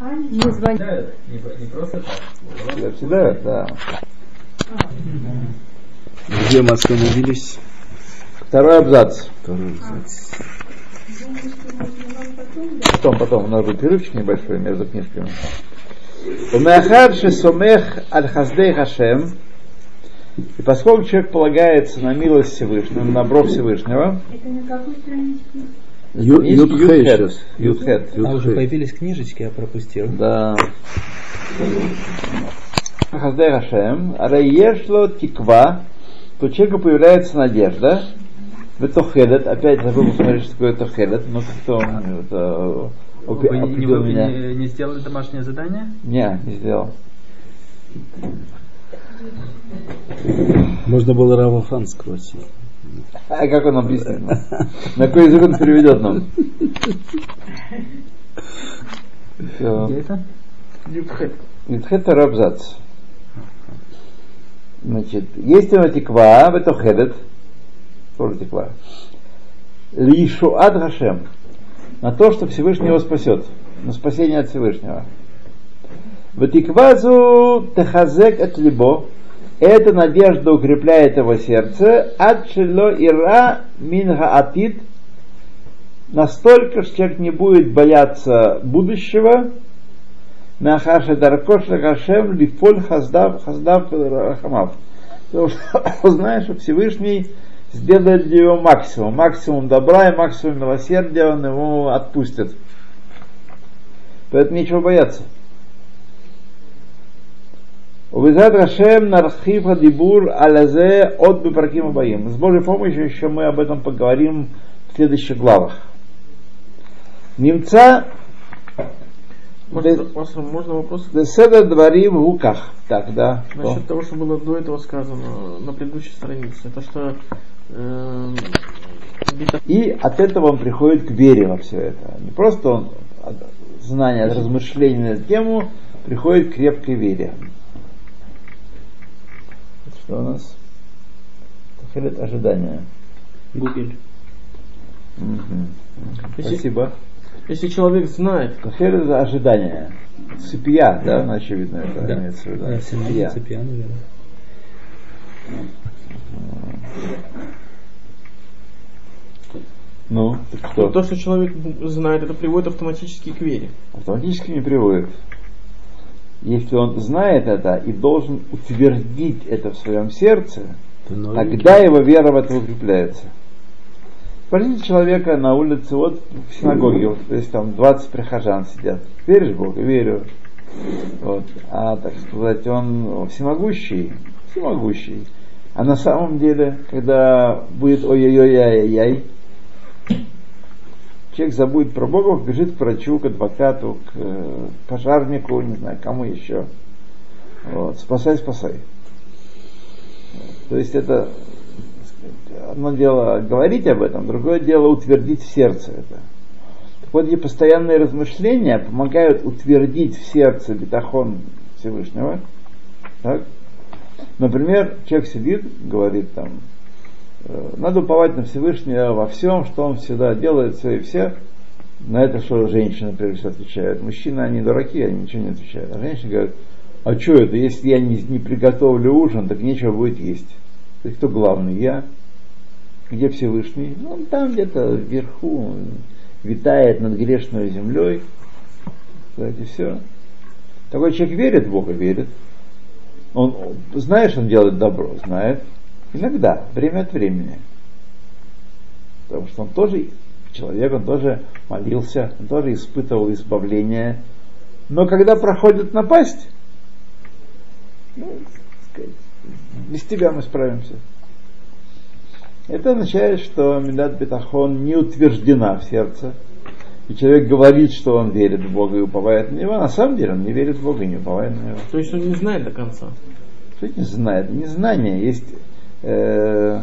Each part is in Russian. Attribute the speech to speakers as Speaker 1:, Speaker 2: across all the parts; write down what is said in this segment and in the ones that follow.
Speaker 1: Не звонят.
Speaker 2: Не, не просто так.
Speaker 3: Я всегда, да.
Speaker 4: Где мы остановились?
Speaker 3: Второй абзац.
Speaker 4: Второй абзац.
Speaker 3: Потом, потом, у нас будет перерывчик небольшой между книжками. Умеахар сомех аль хаздей хашем. И поскольку человек полагается на милость Всевышнего, на добро Всевышнего,
Speaker 1: Это на какой страничке?
Speaker 4: Ю-
Speaker 3: Ютхет.
Speaker 4: сейчас.
Speaker 3: Ютхет.
Speaker 5: А уже появились книжечки, я пропустил.
Speaker 3: Да. Хаздей Хашем, Рейешло Тиква, то у человека появляется надежда, в Тохедет, опять забыл посмотреть, что такое Тохедет, но кто опи-
Speaker 2: не,
Speaker 3: определил меня.
Speaker 2: не, не сделали домашнее задание?
Speaker 3: Не, не сделал.
Speaker 4: Можно было Равафан спросить.
Speaker 3: А как он объяснит? нам? На какой язык он переведет нам?
Speaker 2: Где это?
Speaker 3: Ютхет второй абзац. Значит, есть у тиква, в это хедет, тоже тиква. Лишуад Хашем. На то, что Всевышний его спасет. На спасение от Всевышнего. В тиквазу техазек от либо. Эта надежда укрепляет его сердце. Ад шело ира минга атит. Настолько, что человек не будет бояться будущего, Махаша Даркоша Хашем Лифоль Хаздав Хаздав Рахамав. Потому что знает, что Всевышний сделает для него максимум. Максимум добра и максимум милосердия он ему отпустит. Поэтому нечего бояться. Увизат Рашем Нархифа Дибур Алязе от Бепракима Баим. С Божьей помощью еще мы об этом поговорим в следующих главах. Немца
Speaker 6: Масло, можно вопрос?
Speaker 3: Деседа дворим в гуках. Так, да.
Speaker 6: Насчет того, что было до этого сказано на предыдущей странице. Это что эм,
Speaker 3: И от этого он приходит к вере во все это. Не просто он от знания, от размышлений на эту тему, приходит к крепкой вере. Что у нас? Тахилет ожидания. Мгм.
Speaker 6: Если-
Speaker 3: Спасибо.
Speaker 6: Если человек знает,
Speaker 3: Тахилет это ожидание. Цепья, да, ну, очевидно, это
Speaker 5: Да.
Speaker 3: имеется в виду.
Speaker 5: Да,
Speaker 3: Цепья.
Speaker 5: цепья, наверное.
Speaker 3: Ну, так что?
Speaker 6: то, что человек знает, это приводит автоматически к вере.
Speaker 3: автоматически не приводит. Если он знает это и должен утвердить это в своем сердце, тогда его вера в это укрепляется. Спросите человека на улице, вот в синагоге, вот, если там 20 прихожан сидят. Веришь в Бога? Верю. Вот. А так сказать, он всемогущий, всемогущий. А на самом деле, когда будет ой-ой-ой-ай-яй, человек забудет про Бога, бежит к врачу, к адвокату, к э, пожарнику, не знаю, кому еще. Вот. Спасай, спасай. То есть это одно дело говорить об этом, другое дело утвердить в сердце это. Так вот эти постоянные размышления помогают утвердить в сердце бетахон Всевышнего. Так? Например, человек сидит, говорит там, надо уповать на Всевышнего во всем, что он всегда делает, все и все. На это что женщины прежде всего отвечают. Мужчины, они дураки, они ничего не отвечают. А женщины говорят, а что это, если я не, не приготовлю ужин, так нечего будет есть. То есть кто главный? Я. Где Всевышний? Ну, там где-то вверху, витает над грешной землей. Кстати, все. Такой человек верит в Бога, верит. Он знает, что он делает добро, знает. Иногда, время от времени. Потому что он тоже человек, он тоже молился, он тоже испытывал избавление. Но когда проходит напасть, ну, сказать, без тебя мы справимся. Это означает, что Медат Бетахон не утверждена в сердце. И человек говорит, что он верит в Бога и уповает на Него. На самом деле он не верит в Бога и не уповает на Него.
Speaker 6: То есть он не знает до конца.
Speaker 3: Что не знает? Незнание. Есть э,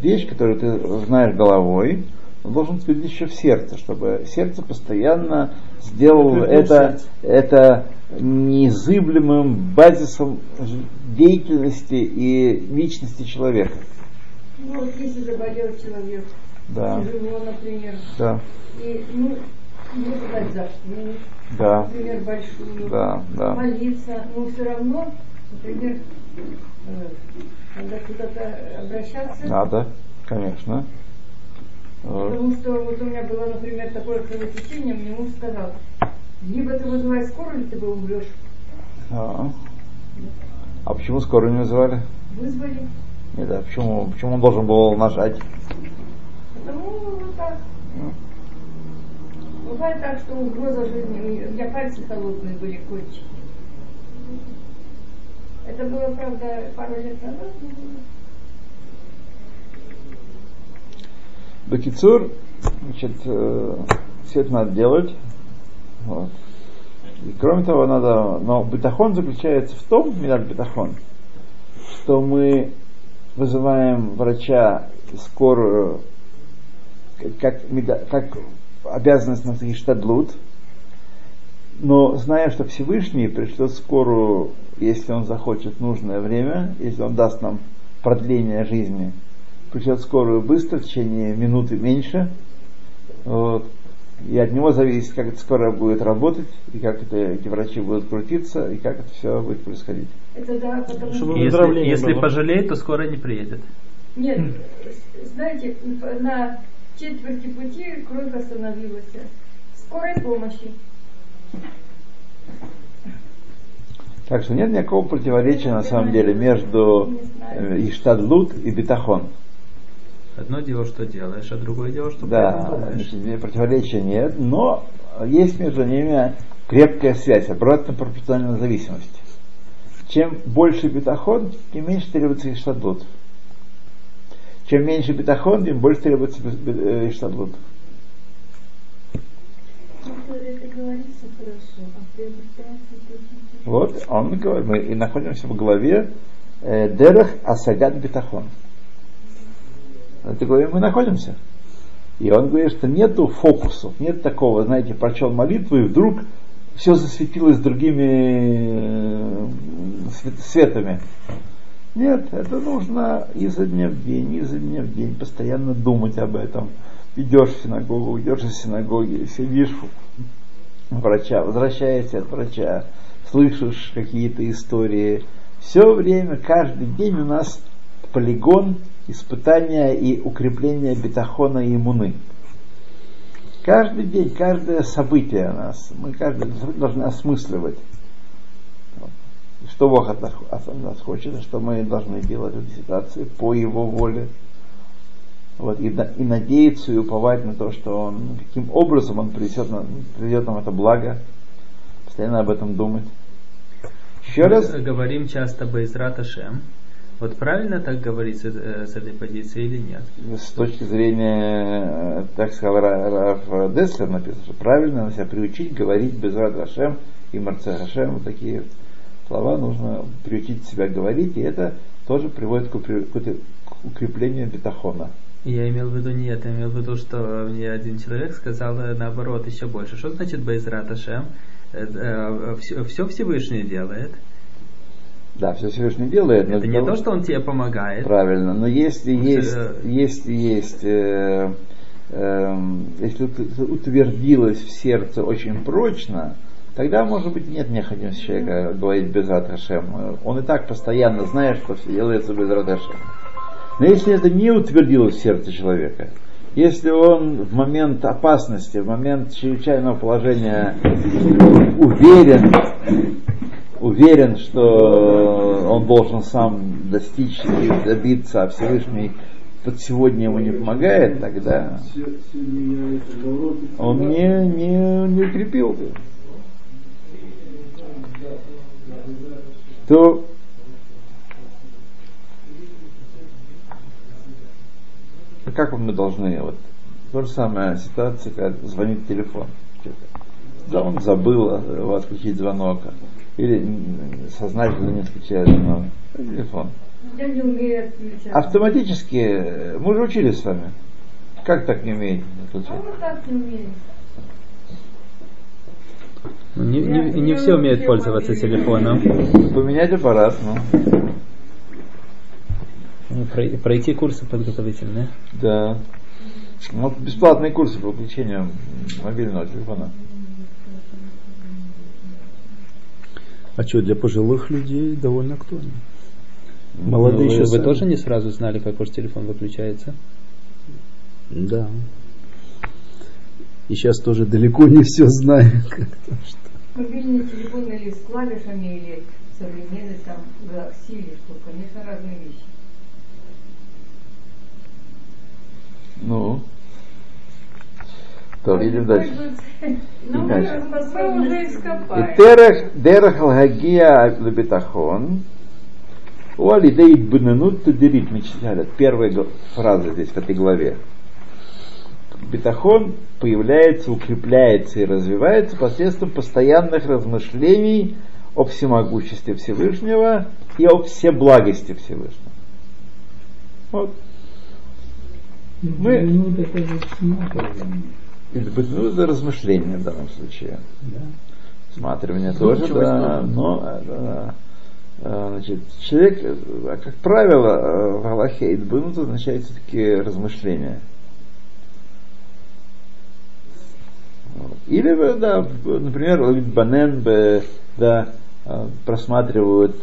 Speaker 3: вещь, которую ты знаешь головой, должен утвердить еще в сердце, чтобы сердце постоянно сделало это, это неизыблемым базисом деятельности и личности человека.
Speaker 1: Ну, вот если заболел человек,
Speaker 3: Да,
Speaker 1: тяжело, например,
Speaker 3: да.
Speaker 1: и, ну, Можно дать заповедь,
Speaker 3: Да,
Speaker 1: например, большую.
Speaker 3: да, да.
Speaker 1: Молиться, но все равно, например, э, надо куда-то обращаться.
Speaker 3: Надо, конечно. Вот.
Speaker 1: Потому что вот у меня было, например, такое кровотечение, мне муж сказал, либо ты вызывай скорую, или ты его умрешь.
Speaker 3: А. А почему скорую не вызывали?
Speaker 1: Вызвали.
Speaker 3: Нет, а почему, почему он должен был нажать?
Speaker 1: Потому вот так. Бывает так, что угроза жизни, у меня пальцы холодные были, кончики. Это было, правда, пару лет назад.
Speaker 3: Бакицур, значит, э, все это надо делать. Вот. И кроме того, надо, но бетахон заключается в том, милад бетахон, что мы вызываем врача скорую, как, меда- как обязанность на штадлут, но зная, что Всевышний пришлет скорую, если он захочет нужное время, если он даст нам продление жизни, пришлет скорую быстро, в течение минуты меньше. Вот. И от него зависит, как эта скорая будет работать, и как это, эти врачи будут крутиться, и как это все будет происходить.
Speaker 1: Это да, потому что...
Speaker 2: Если, если
Speaker 6: было.
Speaker 2: пожалеет, то скоро не приедет.
Speaker 1: Нет, знаете, на четверти пути кровь остановилась. Скорой помощи.
Speaker 3: Так что нет никакого противоречия на самом деле между э, Иштадлут и Бетахон.
Speaker 2: Одно дело, что делаешь, а другое дело, что
Speaker 3: Да,
Speaker 2: думаешь.
Speaker 3: противоречия нет, но есть между ними крепкая связь, обратно пропорциональная зависимость. Чем больше бетахон, тем меньше требуется иштадлут. Чем меньше бетахон, тем больше требуется бе- э, иштадлут.
Speaker 1: Это говорится хорошо, а приобретается это очень тяжело.
Speaker 3: Вот, он говорит, мы и находимся в главе э, Дерех Асагат Бетахон. Это мы находимся. И он говорит, что нету фокусов, нет такого, знаете, прочел молитву, и вдруг все засветилось другими э, свет- светами. Нет, это нужно изо дня в день, изо дня в день, постоянно думать об этом. Идешь в синагогу, идешь из синагоги, сидишь у врача, возвращаешься от врача, слышишь какие-то истории. Все время, каждый день у нас полигон испытания и укрепления бетахона и иммуны. Каждый день, каждое событие у нас, мы каждое должны осмысливать. Что Бог от нас, хочет, что мы должны делать в этой ситуации по Его воле. Вот, и, и надеяться и уповать на то, что Он, каким образом Он принесет нам, приведет нам это благо. Постоянно об этом думать. Еще
Speaker 2: Мы
Speaker 3: раз,
Speaker 2: говорим часто Байзрат Ашем. Вот правильно так говорить с, э, с этой позиции или нет?
Speaker 3: с точки зрения, э, так сказал Ра- Раф Деслер, написано, что правильно себя приучить говорить Хашем и Марце вот такие слова нужно приучить себя говорить, и это тоже приводит к укреплению бетахона.
Speaker 2: Я имел в виду не это, я имел в виду, что мне один человек сказал э, наоборот еще больше. Что значит Байзрат Ашем? Все, все Всевышний делает.
Speaker 3: Да, все Всевышний делает.
Speaker 2: Это не то, что он тебе помогает.
Speaker 3: Правильно, но если
Speaker 2: Потому
Speaker 3: есть, если есть, э, эм, если ут- утвердилось в сердце очень прочно, тогда, может быть, нет необходимости человека говорить без Хашем. Он и так постоянно знает, что все делается без Хашем. Но если это не утвердилось в сердце человека, если он в момент опасности, в момент чрезвычайного положения уверен, уверен, что он должен сам достичь и добиться, а Всевышний вот сегодня ему не помогает, тогда он не, не, не укрепил. То как мы должны, вот, то же самая ситуация, когда звонит телефон. Что-то. Да, он забыл э, у вас включить звонок. Или сознательно не включает звонок. Телефон.
Speaker 1: Я не умею отключать.
Speaker 3: Автоматически, э, мы же учились с вами. Как так не умеете
Speaker 1: А
Speaker 3: отключать?
Speaker 1: вот так не умею.
Speaker 2: Ну, Не, не- не все умеют пользоваться телефоном.
Speaker 3: Поменять аппарат, ну.
Speaker 2: Ну, прой- Пройти курсы подготовительные.
Speaker 3: Да. Вот бесплатные курсы по включению мобильного телефона.
Speaker 4: А что, для пожилых людей довольно актуально. Молодые
Speaker 2: вы,
Speaker 4: еще
Speaker 2: вы
Speaker 4: сами.
Speaker 2: тоже не сразу знали, как ваш телефон выключается?
Speaker 4: Да. И сейчас тоже далеко не все знаю.
Speaker 1: Мобильный телефон или с клавишами, или современный там Galaxy или что, конечно, разные вещи.
Speaker 3: Ну. То, едем дальше.
Speaker 1: Ну,
Speaker 3: дальше.
Speaker 1: Мы уже
Speaker 3: ископали. Дерех алгагия лебетахон. Уалидей бненут тудерит мечталят. Первая фраза здесь в этой главе. Бетахон появляется, укрепляется и развивается посредством постоянных размышлений о всемогуществе Всевышнего и о всеблагости Всевышнего. Вот мы... Избытнуть это размышление в данном случае. Всматривание тоже, да, но э, э, значит, человек, э, как правило, в Аллахе Идбынут означает все-таки размышление. Или, да, например, Банен, да, просматривают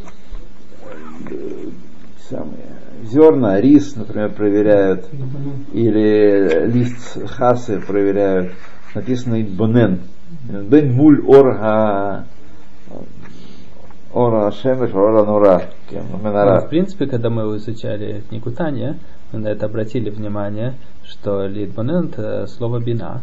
Speaker 3: самые зерна, рис, например, проверяют, или лист хасы проверяют. Написано Идбанен. Бен муль орга ора шемеш ора нура.
Speaker 2: Ну,
Speaker 3: Менара.
Speaker 2: в принципе, когда мы изучали книгу Таня, мы на это обратили внимание, что литбонент это слово бина.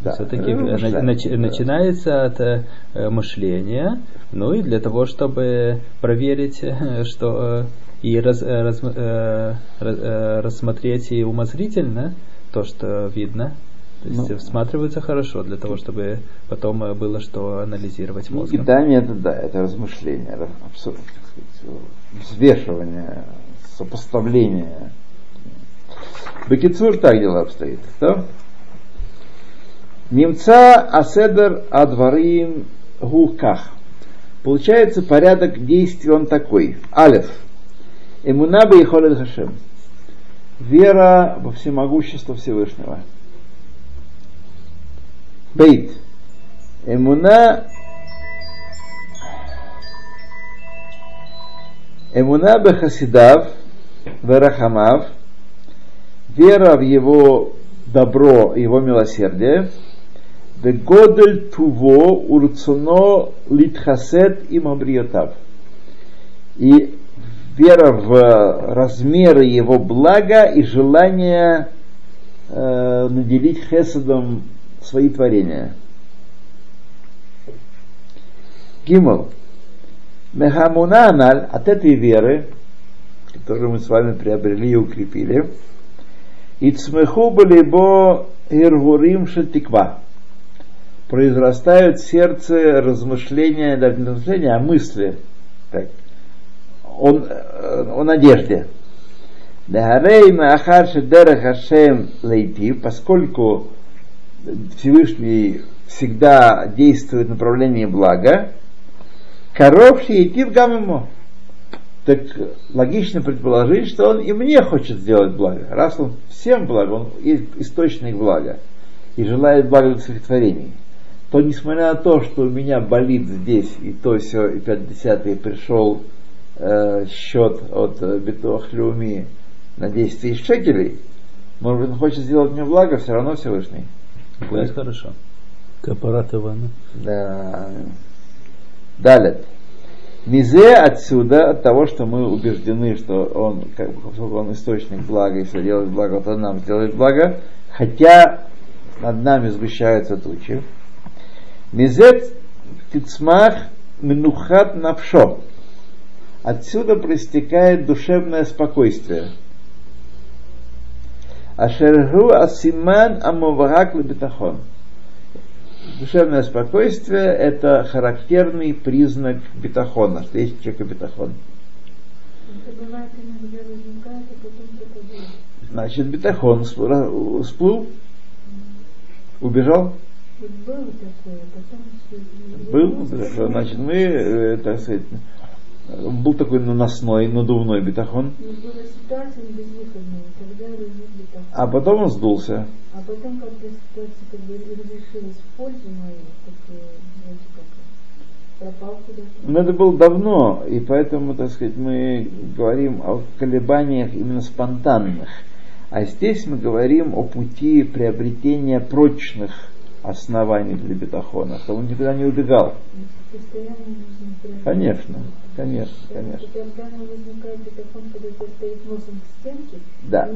Speaker 3: Да,
Speaker 2: Все-таки
Speaker 3: ну, да.
Speaker 2: начинается от э, мышления, ну и для того, чтобы проверить, что э, и раз- э, раз- э, э, рассмотреть и умозрительно то, что видно. То есть
Speaker 3: Ну.
Speaker 2: всматриваются хорошо для того, чтобы потом э, было что анализировать
Speaker 3: Ну,
Speaker 2: мозгом.
Speaker 3: Гадание это да, это размышление, так сказать, взвешивание, сопоставление. Бекицур так дело обстоит. Да? Немца Аседер Адварим Гуках. Получается порядок действий он такой. Алиф. Эмуна Бейхолет Хашем. Вера во всемогущество Всевышнего. Бейт. Эмуна Эмуна Бехасидав Верахамав, вера в его добро, его милосердие, Вегодель Туво Урцуно Литхасет им Абриотав. И вера в размеры его блага и желание э, наделить хесадом свои творения. Гимл. Мехамуна аналь, от этой веры, которую мы с вами приобрели и укрепили, и цмеху балибо иргурим шетиква. Произрастают в сердце размышления, не размышления, а мысли. Так. Он, э, о надежде. Поскольку Всевышний всегда действует в направлении блага, коровший идти в гамму. Так логично предположить, что он и мне хочет сделать благо. Раз он всем благ, он источник блага и желает блага своих творений, то несмотря на то, что у меня болит здесь и то все, и 50 пришел э, счет от э, Битуах Люми на 10 тысяч шекелей, может быть, он хочет сделать мне благо, все равно Всевышний.
Speaker 2: Будет
Speaker 3: Так.
Speaker 2: хорошо.
Speaker 4: Капарат Ивана.
Speaker 3: Да. Далее. Мизе отсюда, от того, что мы убеждены, что он, как бы, поскольку он источник блага, и все делает благо, то нам делает благо, хотя над нами сгущаются тучи. Мизе тицмах минухат навшо. Отсюда проистекает душевное спокойствие. Ашергу асиман амуварак лебетахон. Душевное спокойствие – это характерный признак бетахона, что есть у человека бетахон. Значит, бетахон всплыл, убежал,
Speaker 1: было такое, а потом
Speaker 3: был, значит, мы, э, так сказать, был такой наносной, надувной бетахон,
Speaker 1: Ну,
Speaker 3: а потом он сдулся.
Speaker 1: А потом, когда ситуация как бы разрешилась в пользу мою, так знаете, как пропал куда-то.
Speaker 3: Но это было давно, и поэтому, так сказать, мы говорим о колебаниях именно спонтанных. А здесь мы говорим о пути приобретения прочных оснований для бетахона, чтобы он никуда не убегал.
Speaker 1: Прям-
Speaker 3: Конечно, конечно, конечно. Да.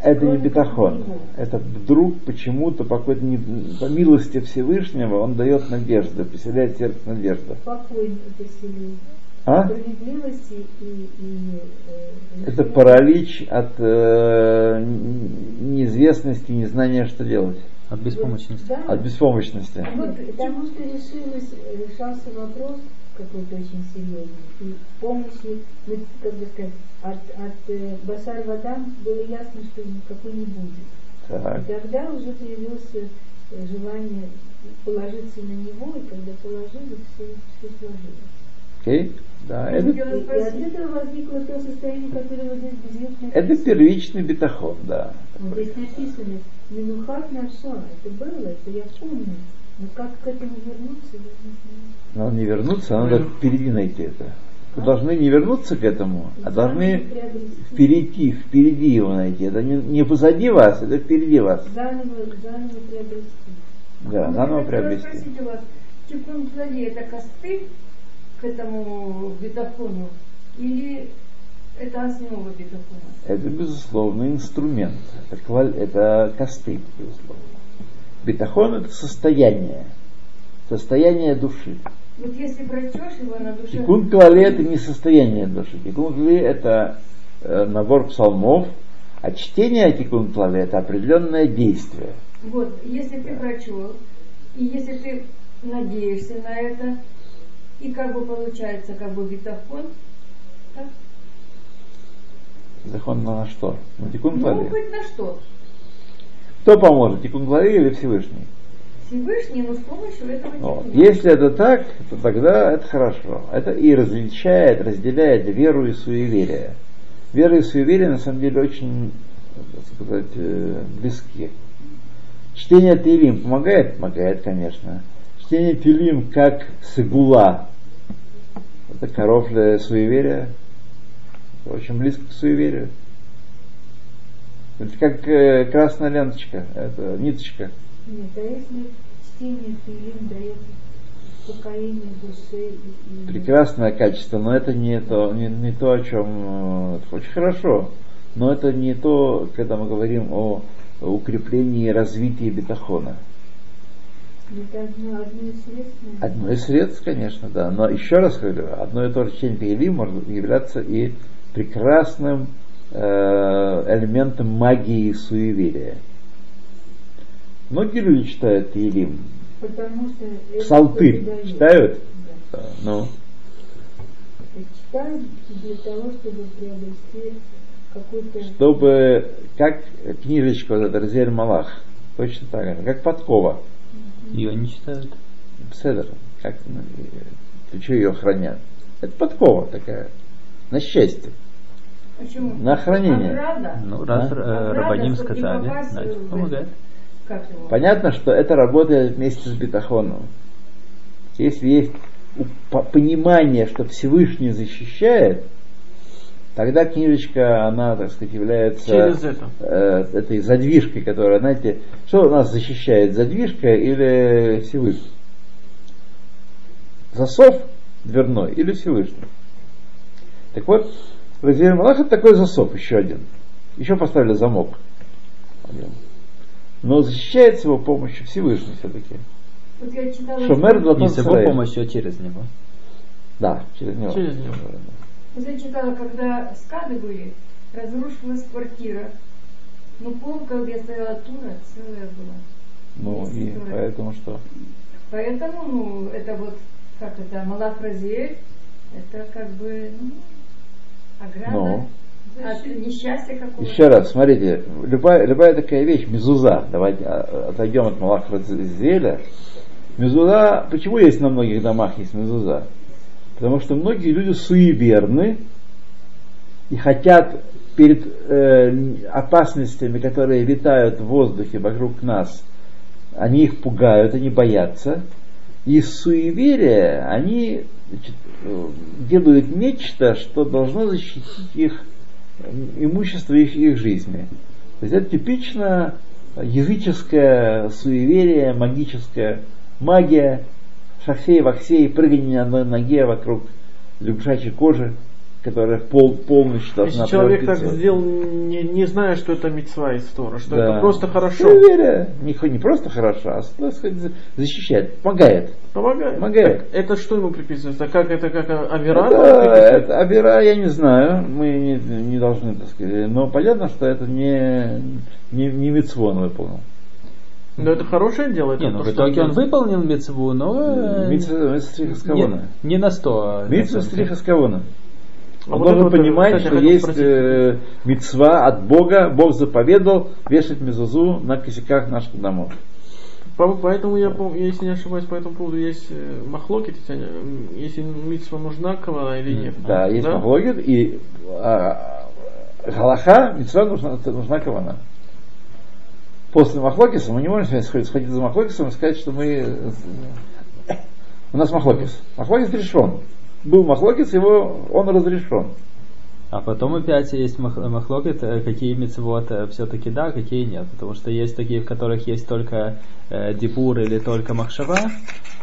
Speaker 3: Это не бетахон. Это вдруг почему-то по какой-то не- по милости Всевышнего он дает надежду, представляет сердце
Speaker 1: силе
Speaker 3: А?
Speaker 1: э,
Speaker 3: Это паралич от э, неизвестности, незнания, что делать.
Speaker 2: От беспомощности.
Speaker 1: Да.
Speaker 3: От беспомощности.
Speaker 1: Вот, потому что решилось, решался вопрос какой-то очень серьезный. И помощи, ну, как бы сказать, от, от э, Басар Вадам было ясно, что никакой не будет.
Speaker 3: Так.
Speaker 1: И тогда уже появилось э, желание положиться на него, и когда положили, все, все сложилось.
Speaker 3: Окей? Да, это, это первичный бетахон, да.
Speaker 1: Здесь написано, Минухат на все, это было, это я помню. Но как к этому вернуться, я.
Speaker 3: Надо не вернуться, а надо впереди найти это. Вы должны не вернуться к этому, а должны перейти, впереди его найти. Это не, не позади вас, это впереди вас.
Speaker 1: Заново, заново приобрести.
Speaker 3: Да, заново приобрести.
Speaker 1: спросить у вас, Тикун Тлали это костыль к этому бетафону или это основа бетафона?
Speaker 3: Это, безусловно, инструмент. Это, это костыль, безусловно. Бетахон это состояние. Состояние души.
Speaker 1: Вот если прочешь его на душе...
Speaker 3: Тикун клале это не состояние души. Тикун клале это э, набор псалмов, а чтение тикун клале это определенное действие.
Speaker 1: Вот, если ты прочел, и если ты надеешься на это, и как бы получается как бы бетафон, так?
Speaker 3: Закон на что? На тикун
Speaker 1: ну, хоть на что.
Speaker 3: Кто поможет, тикун клале или Всевышний?
Speaker 1: Всевышний, но с помощью этого
Speaker 3: Вот. Если это так, то тогда это хорошо. Это и различает, разделяет веру и суеверие. Вера и суеверие на самом деле очень, так сказать, э, близки. Чтение Тилим помогает? Помогает, конечно. Чтение Тилим как сигула. Это коров для суеверия. Это очень близко к суеверию. Это как э, красная ленточка, это ниточка.
Speaker 1: Нет, а если чтение Филин дает успокоение душе и,
Speaker 3: прекрасное качество, но это не то, не, не то, о чем э, очень хорошо, но это не то, когда мы говорим о укреплении и развитии бетахона.
Speaker 1: Одно, одно из средств, наверное.
Speaker 3: Одно из средств, конечно, да. Но еще раз говорю, одно и то же чтение Тегелим может являться и прекрасным э, элементом магии и суеверия. Многие люди читают
Speaker 1: это
Speaker 3: Псалтырь читают?
Speaker 1: Да.
Speaker 3: Ну,
Speaker 1: Читают для того, чтобы приобрести какой-то...
Speaker 3: чтобы, как книжечка вот эта Малах, точно так же, как подкова.
Speaker 2: Ее не читают.
Speaker 3: Седер, как, ну, для чего ее хранят? Это подкова такая, на счастье.
Speaker 1: Почему?
Speaker 3: На хранение.
Speaker 1: Ограда?
Speaker 2: Ну, раз
Speaker 3: Да.
Speaker 2: э,
Speaker 1: чтобы не
Speaker 2: сказали, значит помогает.
Speaker 3: Понятно, что это работает вместе с бетахоном. Если есть понимание, что Всевышний защищает, тогда книжечка, она, так сказать, является
Speaker 6: Через это.
Speaker 3: э, этой задвижкой, которая, знаете, что нас защищает, задвижка или Всевышний? Засов дверной или Всевышний? Так вот, Раздель Малах это такой засов, еще один. Еще поставили замок. Но защищает его помощью Всевышний все-таки.
Speaker 1: Вот я читала...
Speaker 3: Шумер
Speaker 1: что-
Speaker 2: Не с его помощью, а через него.
Speaker 3: Да, через него.
Speaker 6: Через него.
Speaker 1: Я читала, когда скады были, разрушилась квартира. Ну, полка, где стояла тура, целая была.
Speaker 3: Ну и
Speaker 1: такое.
Speaker 3: поэтому что?
Speaker 1: Поэтому, ну, это вот, как это, Малах Разиэль, это как бы, ну, ограда
Speaker 3: Ну.
Speaker 1: от несчастья какого-то.
Speaker 3: Еще раз, смотрите, любая, любая такая вещь, мезуза, давайте а, отойдем от Малах Зеля. Мезуза, почему есть на многих домах есть мезуза? Потому что многие люди суеверны и хотят перед э, опасностями, которые витают в воздухе вокруг нас, они их пугают, они боятся. И из суеверия они значит, э, делают нечто, что должно защитить их имущество их, их жизни. То есть это типично языческое суеверие, магическая магия, шахсей, вахсей, прыгание на одной ноге вокруг лягушачьей кожи которая пол, полночь должна
Speaker 6: Если человек так сделал, не, не зная, что это митцва из Тора, что
Speaker 3: Да.
Speaker 6: это просто хорошо,
Speaker 3: Суеверие. Не, хо- не просто хорошо, а сказать, за- защищает, помогает.
Speaker 6: помогает.
Speaker 3: Помогает.
Speaker 6: Так это что ему приписывается? Как это как авера?
Speaker 3: Это, это Авера, я не знаю, мы не, не должны, так сказать, но понятно, что это не, не, не митцву он выполнил.
Speaker 6: Но это хорошее дело. Это
Speaker 2: Не, ну
Speaker 6: то,
Speaker 2: в
Speaker 6: что
Speaker 2: итоге он выполнил мецву, но э,
Speaker 3: Митцва стриха с кавона.
Speaker 2: не, не на сто.
Speaker 3: Митцва
Speaker 2: процентов.
Speaker 3: стриха с кавона.
Speaker 6: А
Speaker 3: Он
Speaker 6: вот
Speaker 3: должен
Speaker 6: вот,
Speaker 3: понимать,
Speaker 6: кстати,
Speaker 3: что есть
Speaker 6: спросить.
Speaker 3: э, мецва от Бога, Бог заповедал вешать мезузу на косяках наших домов.
Speaker 6: По- Поэтому я помню, если не ошибаюсь, по этому поводу есть э, махлоки, если митсва нужна кого или нет.
Speaker 3: Да, есть махлогит, и а, галаха, мецва нужна, нужна кавана. После махлокиса мы не можем сходить, за махлокисом и сказать, что мы... э, У нас махлокис. Махлокис решен. Был махлокис, его, он разрешен.
Speaker 2: А потом опять есть мах- махлокет, э, какие мецвод все-таки да, какие нет. Потому что есть такие, в которых есть только э, дебур или только махшава.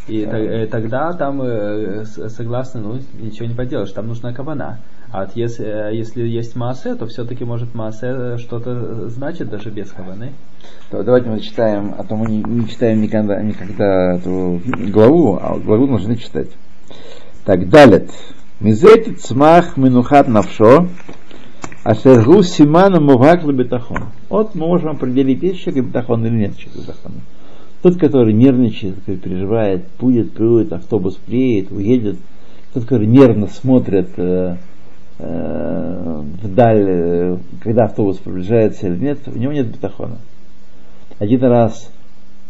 Speaker 2: И та- э, тогда там, э, согласно, ну, ничего не поделаешь, там нужна кабана. А если, э, если есть маасе, то все-таки может маасе что-то значит даже без кабаны.
Speaker 3: То давайте мы читаем, а то мы не, не читаем никогда, никогда эту главу, а главу должны читать. Так, далее. Мизети цмах минухат навшо, а сергу симану мувак лабитахон. Вот мы можем определить, есть человек бетахон или нет человека бетахона. Тот, который нервничает, который переживает, будет, приедет, автобус приедет, уедет. Тот, который нервно смотрит э, э, вдаль, э, когда автобус приближается или нет, у него нет бетахона. Один раз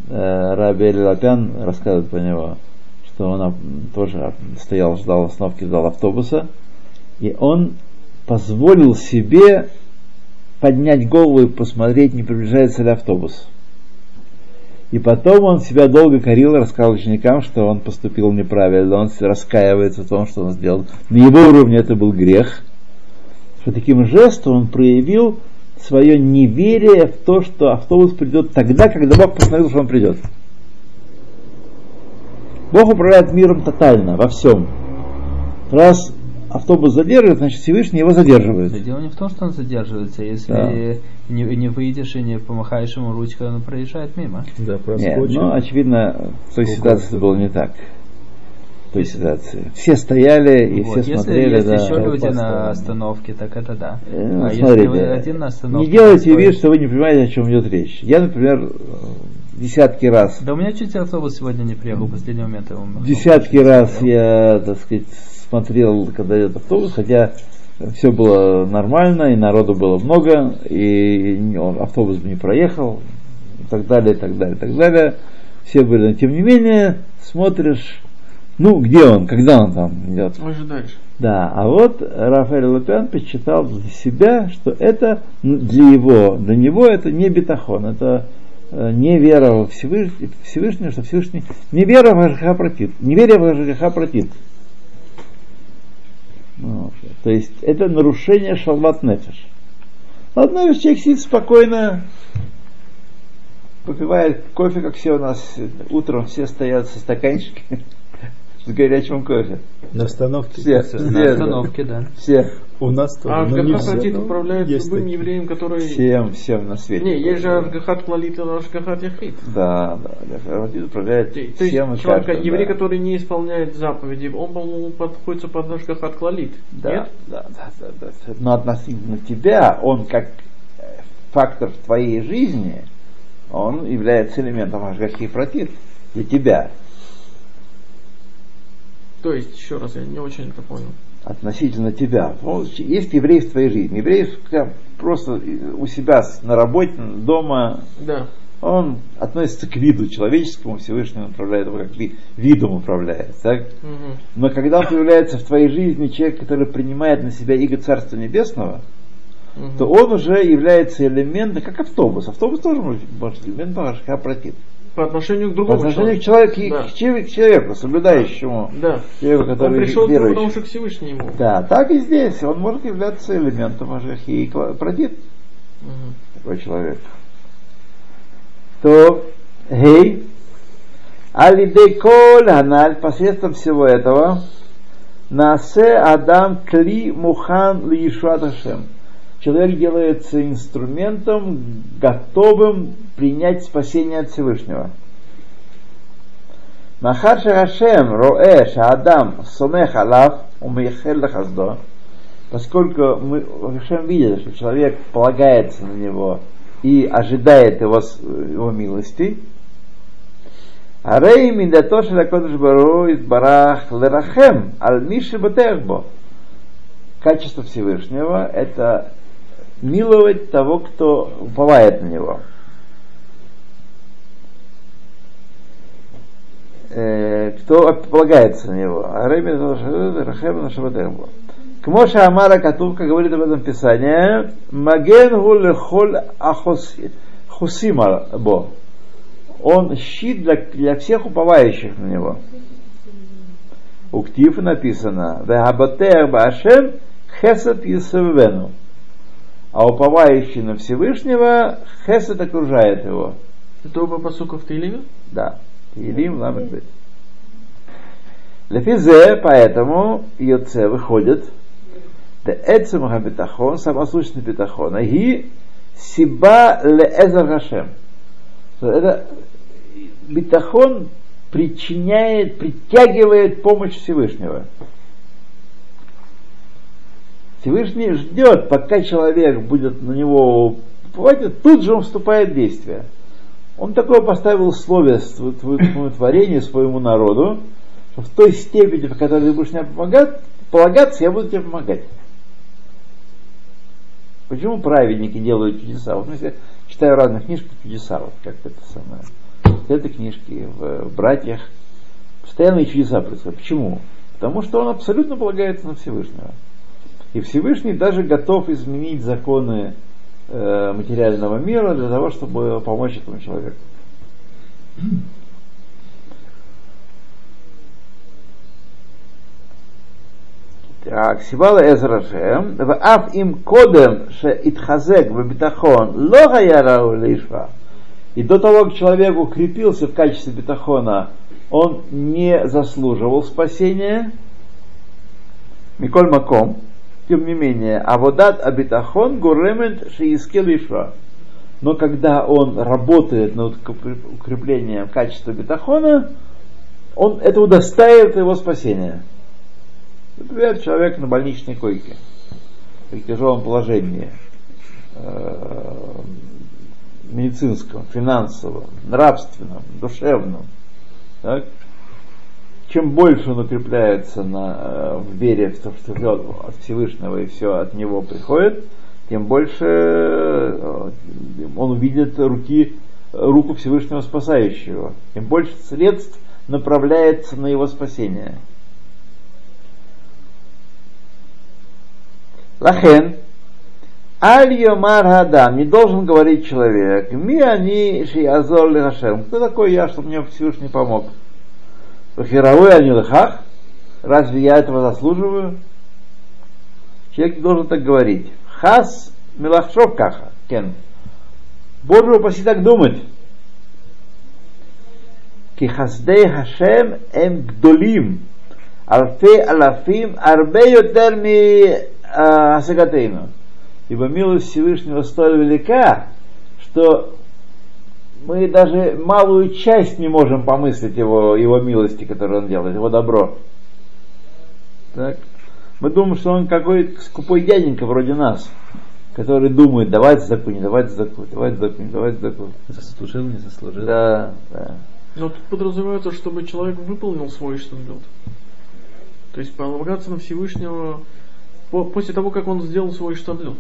Speaker 3: э, Раби Лапян рассказывает про него, что он тоже стоял, ждал остановки, ждал автобуса, и он позволил себе поднять голову и посмотреть, не приближается ли автобус. И потом он себя долго корил, рассказал ученикам, что он поступил неправильно, он раскаивается в том, что он сделал. На его уровне это был грех. Что таким жестом он проявил свое неверие в то, что автобус придет тогда, когда Бог постановил, что он придет. Бог управляет миром тотально, во всем. Раз автобус задерживает, значит Всевышний его задерживает.
Speaker 2: Да дело не в том, что он задерживается. Если
Speaker 3: Да.
Speaker 2: не, не выйдешь и не помахаешь ему ручкой, он проезжает мимо.
Speaker 4: Да,
Speaker 3: Нет,
Speaker 4: проскочит.
Speaker 3: ну, очевидно, в той
Speaker 4: Сколько
Speaker 3: ситуации это было не так. В той ситуации. Все стояли и
Speaker 2: Вот,
Speaker 3: все
Speaker 2: Если
Speaker 3: смотрели.
Speaker 2: есть
Speaker 3: да.
Speaker 2: еще люди на остановке, так это да.
Speaker 3: Э, ну,
Speaker 2: а если
Speaker 3: смотрите,
Speaker 2: вы один на остановке...
Speaker 3: не делайте вид, что вы не понимаете, о чем идет речь. Я, например, э, десятки раз
Speaker 2: Да у меня чуть автобус сегодня не приехал, в последний момент я вам...
Speaker 3: Десятки раз я, так сказать, смотрел, когда идет автобус, хотя все было нормально, и народу было много, и автобус бы не проехал, и так далее, и так далее, и так далее. Все были, но тем не менее, смотришь, ну, где он, когда он там идет.
Speaker 6: Ожидаешь.
Speaker 3: Да, а вот Рафаэль Лапян посчитал для себя, что это ну, для его, для него это не бетахон, это э, не вера во Всевышний, Всевышнего, что Всевышний, не вера в Ашгаха протит, не вера в Ашгаха протит. Вот. То есть это нарушение шалват нефиш. Одна вещь, человек сидит спокойно, попивает кофе, как все у нас утром, все стоят со стаканчиками с горячим кофе.
Speaker 4: На остановке.
Speaker 3: Все,
Speaker 2: На
Speaker 3: все,
Speaker 2: остановке, да.
Speaker 3: все.
Speaker 4: У нас тоже.
Speaker 6: А
Speaker 4: но
Speaker 6: Ашгахат Лалит
Speaker 4: но
Speaker 6: управляет
Speaker 4: есть
Speaker 6: любым
Speaker 4: такие.
Speaker 6: евреем, который...
Speaker 3: Всем, всем на свете.
Speaker 6: Не, есть же Ашгахат Лалит и Ашгахат Яхид.
Speaker 3: Да, да, да. Раввин управляет
Speaker 6: То есть
Speaker 3: всем и
Speaker 6: человек,
Speaker 3: каждым,
Speaker 6: еврей,
Speaker 3: да.
Speaker 6: который не исполняет заповеди, он, по-моему, подходит под Ашгахат Лалит.
Speaker 3: Да,
Speaker 6: Нет?
Speaker 3: да, да, да, да. Но относительно тебя, он как э, фактор в твоей жизни, он является элементом Ашгахи против для тебя.
Speaker 6: То есть, еще раз, я не очень это понял.
Speaker 3: Относительно тебя. Ну, Есть еврей в твоей жизни. Еврей просто у себя на работе, дома,
Speaker 6: Да.
Speaker 3: Он относится к виду человеческому, Всевышний управляет его как ви- видом управляет. Так?
Speaker 6: Мгм.
Speaker 3: Но когда появляется в твоей жизни человек, который принимает на себя иго Царства Небесного,
Speaker 6: Мгм.
Speaker 3: то он уже является элементом, как автобус. Автобус тоже может быть элементом ваших против.
Speaker 6: По отношению к
Speaker 3: По
Speaker 6: другому
Speaker 3: отношению к
Speaker 6: человеку.
Speaker 3: человеку,
Speaker 6: Да.
Speaker 3: к человеку, человеку, соблюдающему,
Speaker 6: Да.
Speaker 3: человеку,
Speaker 6: Он
Speaker 3: который
Speaker 6: пришел к нему,
Speaker 3: верующий.
Speaker 6: потому что к Всевышнему.
Speaker 3: Да, так и здесь. Он может являться элементом Машехи и против
Speaker 6: Мгм.
Speaker 3: такой человек. То, гей, алидей коль аналь, посредством всего этого, насе адам кли мухан ли Хашем. Человек делается инструментом, готовым принять спасение от Всевышнего. Махар Шахашем роэ шаадам сомех алав умейхел лахаздо, поскольку мы Хашем видит, что человек полагается на него и ожидает его, его милости, Арей миндато шелакодыш бару избарах лерахем аль миши. Качество Всевышнего – это миловать того, кто уповает на него. Э, кто полагается на него. Батехбо. К Моше Амара Катув, как говорит об этом Писание, Маген бо. Он щит для, для всех уповающих на него. У Ктифа написано, Вехабатех Башем Юсевену. А уповающий на Всевышнего, Хесед окружает его.
Speaker 6: Это оба посука в Таилиме?
Speaker 3: Да. Илим ламет бет. Лефизе, поэтому Йоце выходит, да эцем хабитахон, самосущный битахон, и сиба леэзер Хашем. Это битахон причиняет, притягивает помощь Всевышнего. Всевышний ждет, пока человек будет на него уповать, тут же он вступает в действие. Он такое поставил условие своему творению, своему народу, что в той степени, по которой ты будешь мне помогать, полагаться, я буду тебе помогать. Почему праведники делают чудеса? Вот я читаю разных книжек чудеса, вот как это самое. В этой книжке, в, в братьях, постоянные чудеса происходят. Почему? Потому что он абсолютно полагается на Всевышнего. И Всевышний даже готов изменить законы э, материального мира для того, чтобы помочь этому человеку. Так, Сибала Эзрашем, в аф им кодем ше итхазек в битахон, лога ярау лишва. И до того, как человек укрепился в качестве битахона, он не заслуживал спасения. Миколь Маком, тем не менее, аводат абитахон гуремент шиискел лишва. Но когда он работает над укреплением качества битахона, он это удостаивает его спасения. Например, человек на больничной койке, при тяжелом положении, э, медицинском, финансовом, нравственном, душевном. Так? Чем больше он укрепляется на, э, в вере в то, что все от Всевышнего и все от него приходит, тем больше э, он увидит руки, руку Всевышнего спасающего. Тем больше средств направляется на его спасение. Лахен, Аль Йомар Хадам, не должен говорить человек, ми они шиязор лихашем. Кто такой я, чтобы мне Всевышний помог? Вахирауэ Анилхах, разве я этого заслуживаю? Человек должен так говорить. Хас Милахшов Каха, Кен. Боже упаси так думать. Кихаздей Хашем эм гдолим. Алфе алафим арбейотерми йотер а, асагатейну. Ибо милость Всевышнего столь велика, что мы даже малую часть не можем помыслить его, его милости, которую он делает, его добро. Так? Мы думаем, что он какой-то скупой дяденька вроде нас, который думает, давать заку, не давать заку, давать заку, не давать заку.
Speaker 2: Заслужил, не заслужил.
Speaker 3: Да, да.
Speaker 6: Но тут подразумевается, чтобы человек выполнил свой штандлет. То есть полагаться на Всевышнего по- после того, как он сделал свой штандлет.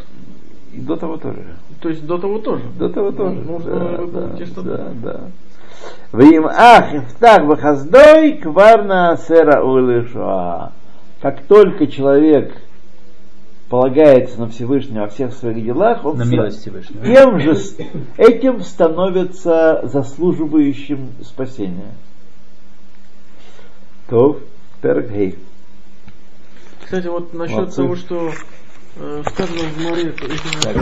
Speaker 3: И до того тоже.
Speaker 6: То есть до того тоже.
Speaker 3: До того тоже.
Speaker 6: нужно
Speaker 3: да, да,
Speaker 6: чистоту.
Speaker 3: да, да. Вим ах ифтах бахаздой кварна сера улышуа. Как только человек полагается на Всевышнего во всех своих делах, он
Speaker 2: На милость Всевышнего.
Speaker 3: тем же этим становится заслуживающим спасения. То, Пергей.
Speaker 6: Кстати, вот насчет того, что сказано в море,